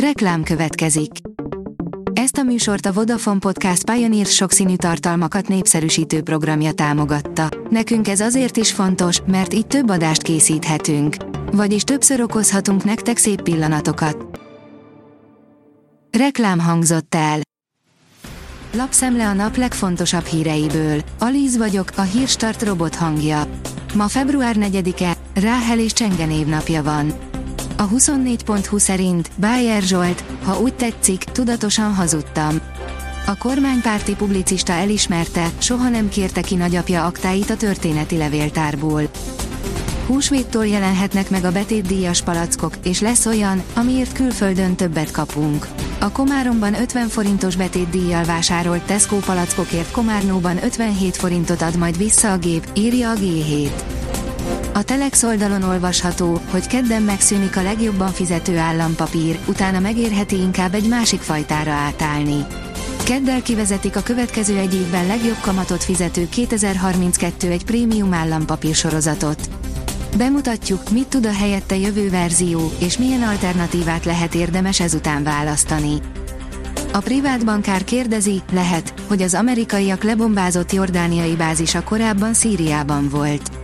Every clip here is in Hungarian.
Reklám következik. Ezt a műsort a Vodafone Podcast Pioneer sokszínű tartalmakat népszerűsítő programja támogatta. Nekünk ez azért is fontos, mert így több adást készíthetünk. Vagyis többször okozhatunk nektek szép pillanatokat. Reklám hangzott el. Lapszemle a nap legfontosabb híreiből. Alíz vagyok, a hírstart robot hangja. Ma február 4-e, Ráhel és Csenge névnapja van. A 24.20 szerint Bájer Zsolt, ha úgy tetszik, tudatosan hazudtam. A kormánypárti publicista elismerte, soha nem kérte ki nagyapja aktáit a történeti levéltárból. Húsvéttól jelenhetnek meg a betétdíjas palackok, és lesz olyan, amiért külföldön többet kapunk. A Komáromban 50 forintos betétdíjjal vásárolt Tesco palackokért Komárnóban 57 forintot ad majd vissza a gép, írja a G7. A Telex oldalon olvasható, hogy kedden megszűnik a legjobban fizető állampapír, utána megérheti inkább egy másik fajtára átállni. Keddel kivezetik a következő egy évben legjobb kamatot fizető 2032 egy prémium állampapír sorozatot. Bemutatjuk, mit tud a helyette jövő verzió, és milyen alternatívát lehet érdemes ezután választani. A privát bankár kérdezi, lehet, hogy az amerikaiak lebombázott jordániai bázisa korábban Szíriában volt.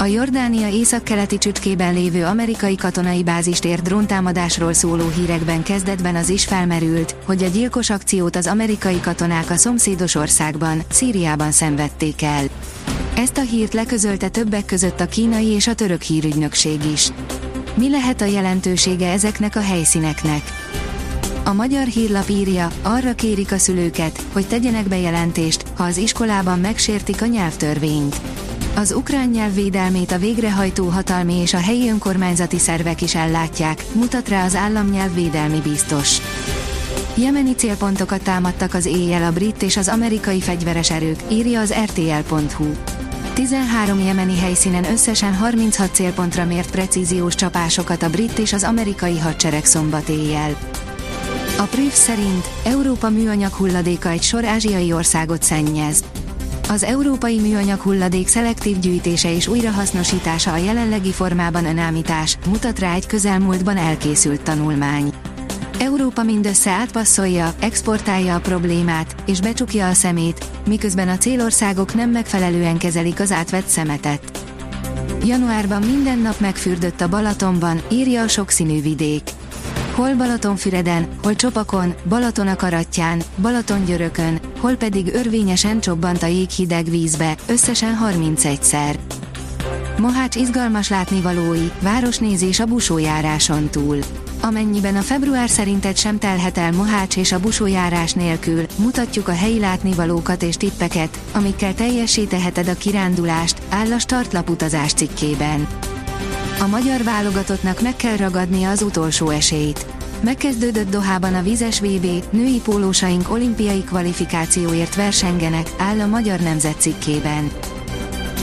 A Jordánia északkeleti csücskében lévő amerikai katonai bázist ért dróntámadásról szóló hírekben kezdetben az is felmerült, hogy a gyilkos akciót az amerikai katonák a szomszédos országban, Szíriában szenvedték el. Ezt a hírt leközölte többek között a kínai és a török hírügynökség is. Mi lehet a jelentősége ezeknek a helyszíneknek? A magyar hírlap írja, arra kérik a szülőket, hogy tegyenek bejelentést, ha az iskolában megsértik a nyelvtörvényt. Az ukrán nyelv védelmét a végrehajtó hatalmi és a helyi önkormányzati szervek is ellátják, mutat rá az államnyelvvédelmi biztos. Jemeni célpontokat támadtak az éjjel a brit és az amerikai fegyveres erők, írja az rtl.hu. 13 jemeni helyszínen összesen 36 célpontra mért precíziós csapásokat a brit és az amerikai hadsereg szombat éjjel. A PRIV szerint Európa műanyag hulladéka egy sor ázsiai országot szennyez. Az európai műanyag hulladék szelektív gyűjtése és újrahasznosítása a jelenlegi formában önállítás, mutat rá egy közelmúltban elkészült tanulmány. Európa mindössze átpasszolja, exportálja a problémát, és becsukja a szemét, miközben a célországok nem megfelelően kezelik az átvett szemetet. Januárban minden nap megfürdött a Balatonban, írja a sokszínű vidék. Hol Balatonfüreden, hol Csopakon, Balatonakarattyán, Balatongyörökön, hol pedig örvényesen csobbant a jég hideg vízbe, összesen 31-szer. Mohács izgalmas látnivalói, városnézés a busójáráson túl. Amennyiben a február szerintet sem telhet el Mohács és a busójárás nélkül, mutatjuk a helyi látnivalókat és tippeket, amikkel teljesíteheted a kirándulást, áll a startlap utazás cikkében. A magyar válogatottnak meg kell ragadnia az utolsó esélyt. Megkezdődött Dohában a vizes VB, női pólósaink olimpiai kvalifikációért versengenek, áll a Magyar Nemzet cikkében.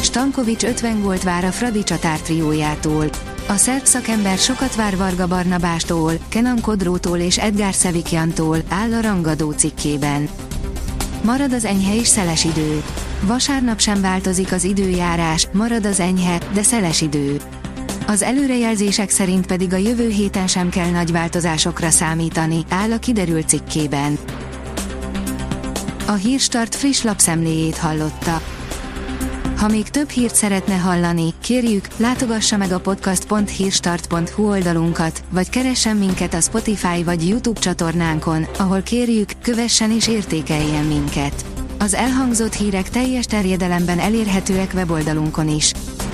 Stankovics 50 gólt vár a Fradi csatár triójától. A szerb szakember sokat vár Varga Barnabástól, Kenan Kodrótól és Edgar Szevikjantól, áll a rangadó cikkében. Marad az enyhe és szeles idő. Vasárnap sem változik az időjárás, marad az enyhe, de szeles idő. Az előrejelzések szerint pedig a jövő héten sem kell nagy változásokra számítani, áll a kiderült cikkében. A Hírstart friss lapszemléjét hallotta. Ha még több hírt szeretne hallani, kérjük, látogassa meg a podcast.hírstart.hu oldalunkat, vagy keressen minket a Spotify vagy YouTube csatornánkon, ahol kérjük, kövessen és értékeljen minket. Az elhangzott hírek teljes terjedelemben elérhetőek weboldalunkon is.